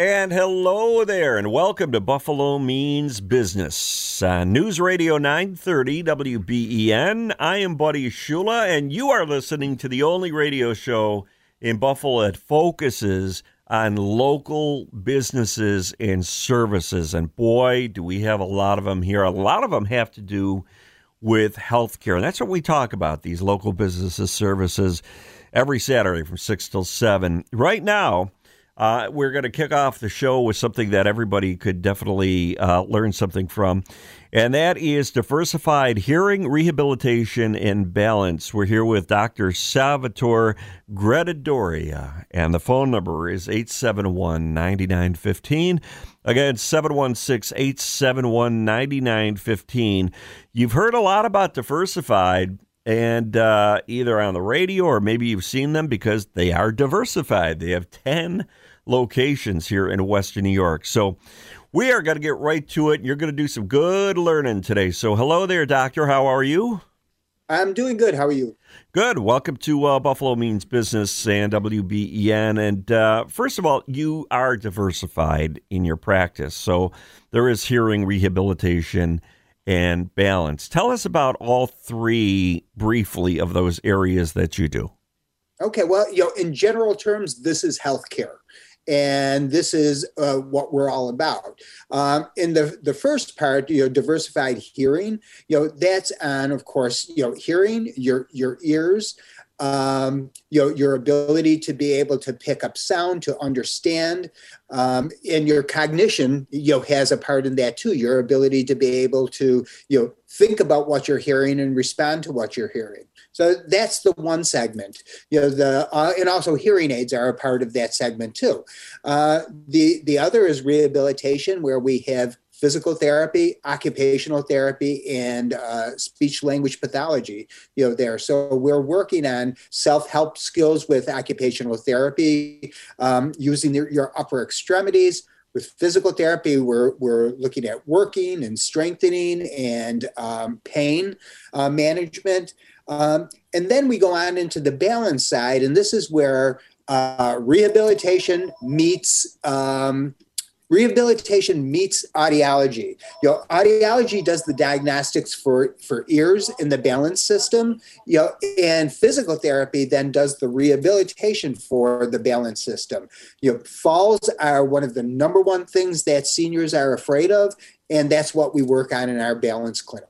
And hello there, and welcome to Buffalo Means Business. Uh, News Radio 930 WBEN. I am Buddy Shula, and you are listening to the only radio show in Buffalo that focuses on local businesses and services. And boy, do we have a lot of them here. A lot of them have to do with healthcare. And that's what we talk about these local businesses, services every Saturday from 6 till 7. Right now, uh, we're going to kick off the show with something that everybody could definitely uh, learn something from, and that is diversified hearing rehabilitation and balance. We're here with Dr. Salvatore Gradadoria, and the phone number is 871 9915. Again, 716 871 9915. You've heard a lot about diversified and uh, either on the radio or maybe you've seen them because they are diversified. They have 10 locations here in Western New York. So we are going to get right to it. You're going to do some good learning today. So hello there, doctor. How are you? I'm doing good. How are you? Good. Welcome to uh, Buffalo Means Business and WBEN. And uh, first of all, you are diversified in your practice. So there is hearing rehabilitation and balance. Tell us about all three briefly of those areas that you do. Okay. Well, you know, in general terms, this is healthcare and this is uh, what we're all about. Um, in the the first part, you know, diversified hearing, you know, that's on, of course, you know, hearing your your ears. Um, you know, your ability to be able to pick up sound, to understand, um, and your cognition, you know, has a part in that too. Your ability to be able to, you know, think about what you're hearing and respond to what you're hearing. So that's the one segment. You know, the uh, and also hearing aids are a part of that segment too. Uh, the the other is rehabilitation, where we have physical therapy, occupational therapy, and uh, speech language pathology. You know, there. So we're working on self help skills with occupational therapy, um, using the, your upper extremities with physical therapy, we're, we're looking at working and strengthening and um, pain uh, management. Um, and then we go on into the balance side, and this is where uh, rehabilitation meets um, rehabilitation meets audiology. You know, audiology does the diagnostics for for ears in the balance system. You know, and physical therapy then does the rehabilitation for the balance system. You know, falls are one of the number one things that seniors are afraid of, and that's what we work on in our balance clinic.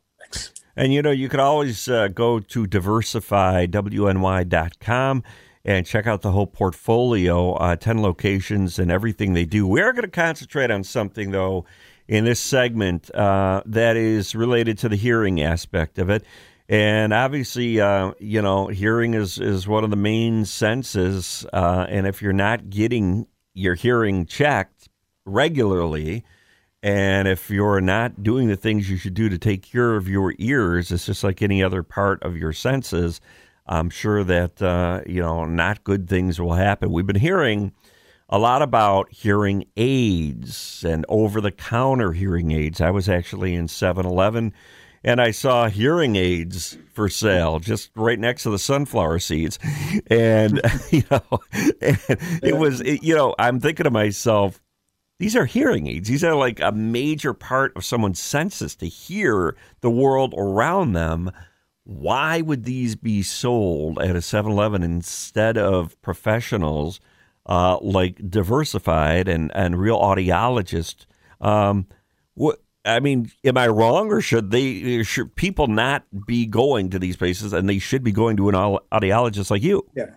And you know, you could always uh, go to diversifiedwny.com and check out the whole portfolio, uh, 10 locations and everything they do. We are going to concentrate on something, though, in this segment uh, that is related to the hearing aspect of it. And obviously, uh, you know, hearing is, is one of the main senses. Uh, and if you're not getting your hearing checked regularly, and if you're not doing the things you should do to take care of your ears, it's just like any other part of your senses. I'm sure that, uh, you know, not good things will happen. We've been hearing a lot about hearing aids and over the counter hearing aids. I was actually in 7 Eleven and I saw hearing aids for sale just right next to the sunflower seeds. And, you know, and it was, it, you know, I'm thinking to myself, these are hearing aids. These are like a major part of someone's senses to hear the world around them. Why would these be sold at a 7 Eleven instead of professionals uh, like Diversified and and Real audiologists? Um, what I mean, am I wrong, or should they? Should people not be going to these places, and they should be going to an audiologist like you? Yeah.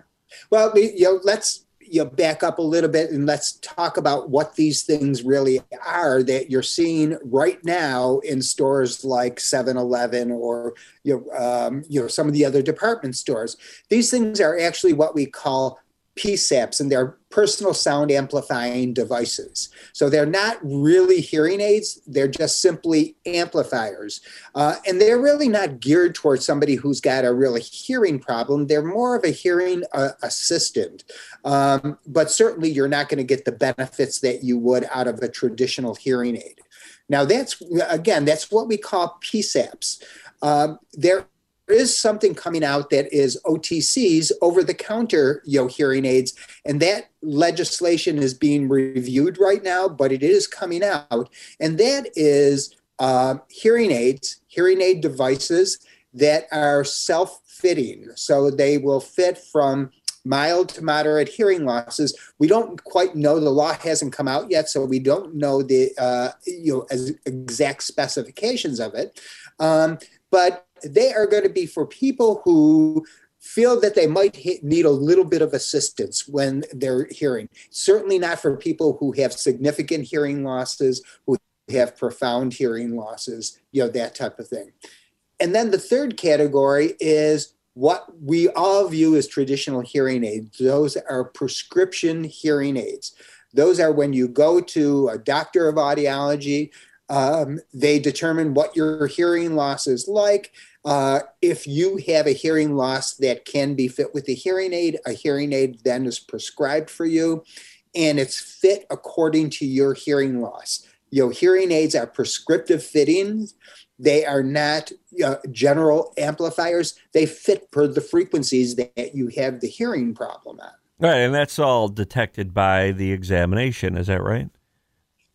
Well, you know, let's you back up a little bit and let's talk about what these things really are that you're seeing right now in stores like 7-Eleven or you know, um, you know some of the other department stores. These things are actually what we call PSAPs, and they're personal sound amplifying devices. So they're not really hearing aids, they're just simply amplifiers. Uh, and they're really not geared towards somebody who's got a really hearing problem. They're more of a hearing uh, assistant. Um, but certainly you're not going to get the benefits that you would out of a traditional hearing aid. Now, that's again, that's what we call PSAPs. Um, there is something coming out that is OTCs, over the counter you know, hearing aids, and that legislation is being reviewed right now, but it is coming out. And that is uh, hearing aids, hearing aid devices that are self fitting. So they will fit from mild to moderate hearing losses. We don't quite know. The law hasn't come out yet, so we don't know the uh, you know exact specifications of it. Um, but they are going to be for people who feel that they might need a little bit of assistance when they're hearing. Certainly not for people who have significant hearing losses, who have profound hearing losses, you know, that type of thing. And then the third category is what we all view as traditional hearing aids. Those are prescription hearing aids. Those are when you go to a doctor of audiology, um, they determine what your hearing loss is like. Uh, if you have a hearing loss that can be fit with a hearing aid, a hearing aid then is prescribed for you and it's fit according to your hearing loss. Your hearing aids are prescriptive fittings. They are not uh, general amplifiers. They fit per the frequencies that you have the hearing problem at. Right, and that's all detected by the examination. Is that right?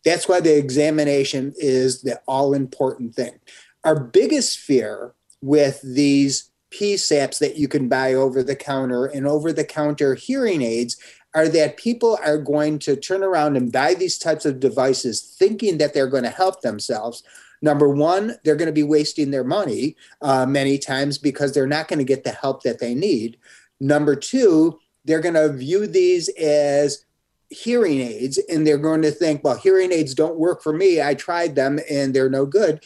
That's why the examination is the all important thing. Our biggest fear with these PSAPs that you can buy over the counter and over the counter hearing aids are that people are going to turn around and buy these types of devices thinking that they're going to help themselves. Number one, they're going to be wasting their money uh, many times because they're not going to get the help that they need. Number two, they're going to view these as hearing aids and they're going to think, well, hearing aids don't work for me. I tried them and they're no good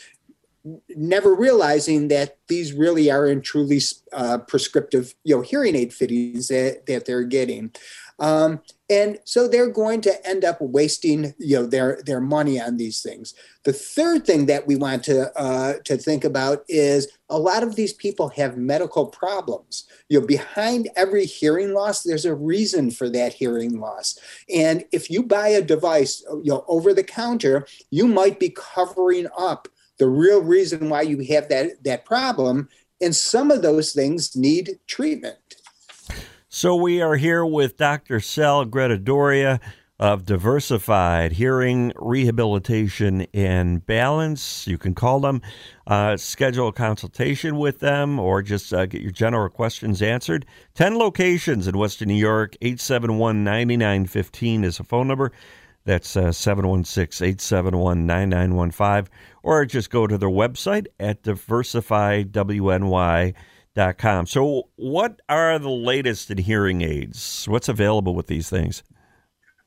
never realizing that these really are in truly uh, prescriptive, you know, hearing aid fittings that, that they're getting. Um, and so they're going to end up wasting, you know, their their money on these things. The third thing that we want to uh, to think about is a lot of these people have medical problems. You know, behind every hearing loss, there's a reason for that hearing loss. And if you buy a device, you know, over the counter, you might be covering up the real reason why you have that that problem and some of those things need treatment. So we are here with dr sal Doria of diversified hearing rehabilitation and balance. You can call them uh, schedule a consultation with them or just uh, get your general questions answered. 10 locations in western new york 871-9915 is a phone number that's uh, 716 871 9915. Or just go to their website at diversifiedwny.com. So, what are the latest in hearing aids? What's available with these things?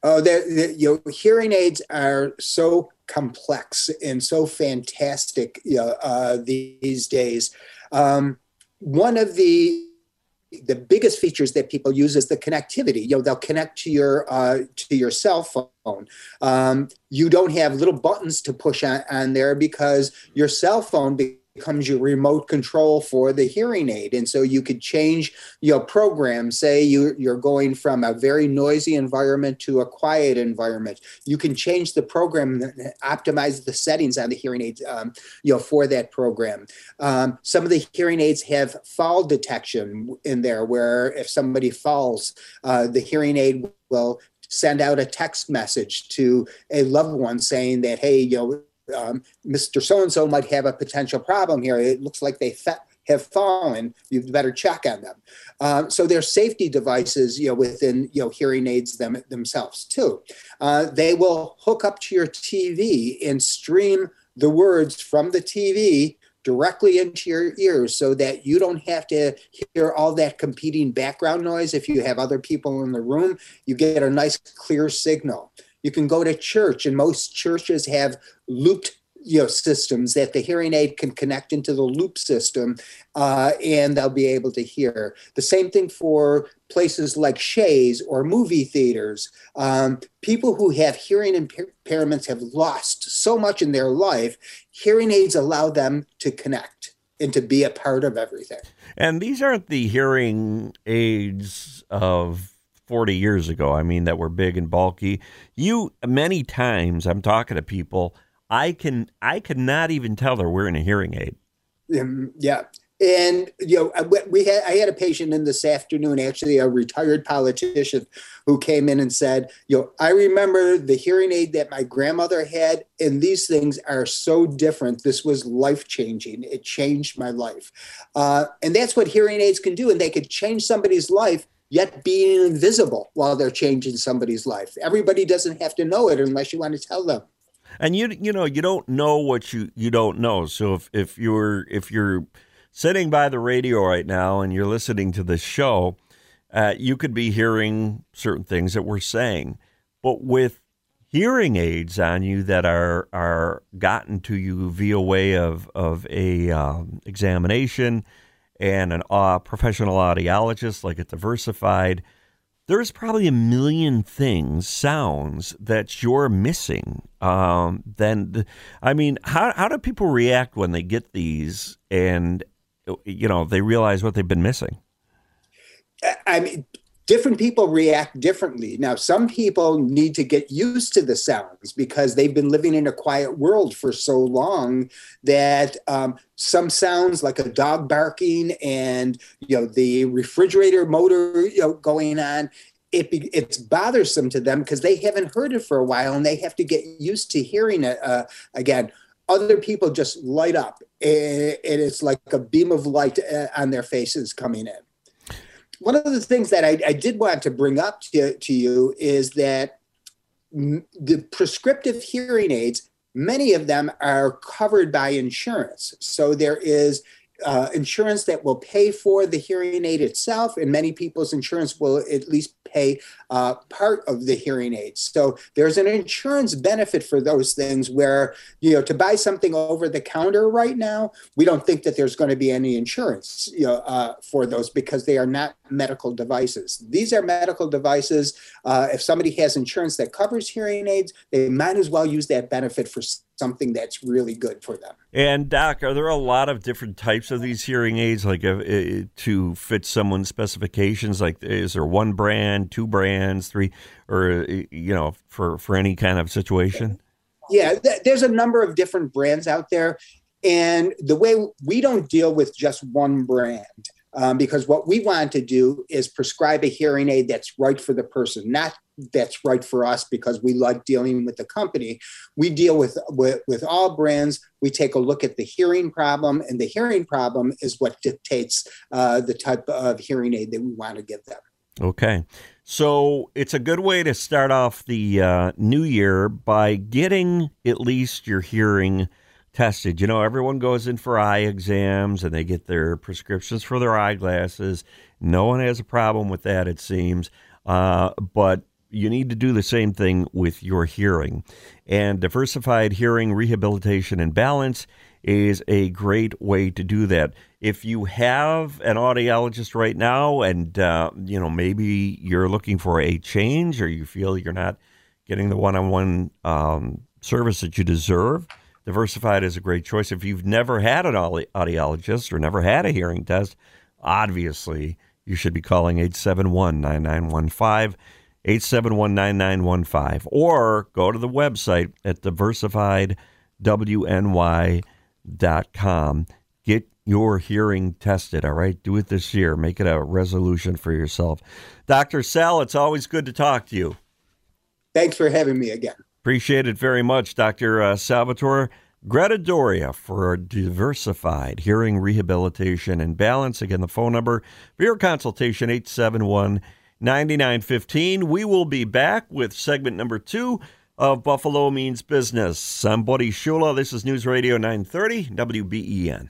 Oh, the, you know, hearing aids are so complex and so fantastic you know, uh, these days. Um, one of the the biggest features that people use is the connectivity. You know, they'll connect to your uh, to your cell phone. Um, you don't have little buttons to push on, on there because your cell phone becomes your remote control for the hearing aid. And so you could change your program. Say you, you're going from a very noisy environment to a quiet environment. You can change the program optimize the settings on the hearing aids um, you know for that program. Um, some of the hearing aids have fall detection in there where if somebody falls uh, the hearing aid will send out a text message to a loved one saying that hey you know um, Mr. So and so might have a potential problem here. It looks like they fe- have fallen, you better check on them. Um, so there's safety devices, you know, within you know hearing aids them themselves too. Uh, they will hook up to your TV and stream the words from the TV directly into your ears so that you don't have to hear all that competing background noise. If you have other people in the room, you get a nice clear signal. You can go to church, and most churches have looped you know systems that the hearing aid can connect into the loop system uh, and they'll be able to hear. The same thing for places like Shea's or movie theaters. Um, people who have hearing impairments have lost so much in their life hearing aids allow them to connect and to be a part of everything. And these aren't the hearing aids of 40 years ago i mean that were big and bulky you many times i'm talking to people I can I cannot even tell they're wearing a hearing aid. Um, yeah. And you know, we had I had a patient in this afternoon, actually a retired politician, who came in and said, "You know, I remember the hearing aid that my grandmother had, and these things are so different. This was life changing. It changed my life, uh, and that's what hearing aids can do. And they could change somebody's life yet being invisible while they're changing somebody's life. Everybody doesn't have to know it unless you want to tell them. And you you know you don't know what you you don't know. So if if you're if you're sitting by the radio right now and you're listening to the show, uh, you could be hearing certain things that we're saying, but with hearing aids on you that are are gotten to you via way of of a um, examination and an uh, professional audiologist like a diversified there's probably a million things, sounds that you're missing. Um, then, I mean, how how do people react when they get these and you know they realize what they've been missing? I mean, different people react differently. Now, some people need to get used to the sounds because they've been living in a quiet world for so long that um, some sounds like a dog barking and you know the refrigerator motor you know going on. It be, it's bothersome to them because they haven't heard it for a while and they have to get used to hearing it uh, again other people just light up and it's like a beam of light uh, on their faces coming in one of the things that I, I did want to bring up to, to you is that the prescriptive hearing aids, many of them are covered by insurance. So there is uh, insurance that will pay for the hearing aid itself, and many people's insurance will at least pay uh, part of the hearing aids. So there's an insurance benefit for those things where, you know, to buy something over the counter right now, we don't think that there's going to be any insurance, you know, uh, for those because they are not medical devices. These are medical devices. Uh, if somebody has insurance that covers hearing aids, they might as well use that benefit for something that's really good for them. And Doc, are there a lot of different types of these hearing aids, like uh, to fit someone's specifications? Like, is there one brand, two brands, three, or uh, you know, for for any kind of situation? Yeah, th- there's a number of different brands out there, and the way we don't deal with just one brand um, because what we want to do is prescribe a hearing aid that's right for the person, not that's right for us because we like dealing with the company. We deal with, with, with all brands. We take a look at the hearing problem, and the hearing problem is what dictates uh, the type of hearing aid that we want to give them. Okay. So it's a good way to start off the uh, new year by getting at least your hearing tested. You know, everyone goes in for eye exams and they get their prescriptions for their eyeglasses. No one has a problem with that, it seems. Uh, but you need to do the same thing with your hearing. And diversified hearing rehabilitation and balance is a great way to do that. If you have an audiologist right now and uh, you know maybe you're looking for a change or you feel you're not getting the one-on-one um, service that you deserve, Diversified is a great choice. If you've never had an audiologist or never had a hearing test, obviously you should be calling 871 9915. 871 9915. Or go to the website at diversifiedwny.com. Get your hearing tested, all right? Do it this year. Make it a resolution for yourself. Dr. Sal, it's always good to talk to you. Thanks for having me again. Appreciate it very much, Dr. Uh, Salvatore. Greta Doria for diversified hearing rehabilitation and balance. Again, the phone number for your consultation 871 9915. We will be back with segment number two of Buffalo Means Business. I'm Buddy Shula. This is News Radio 930 WBEN.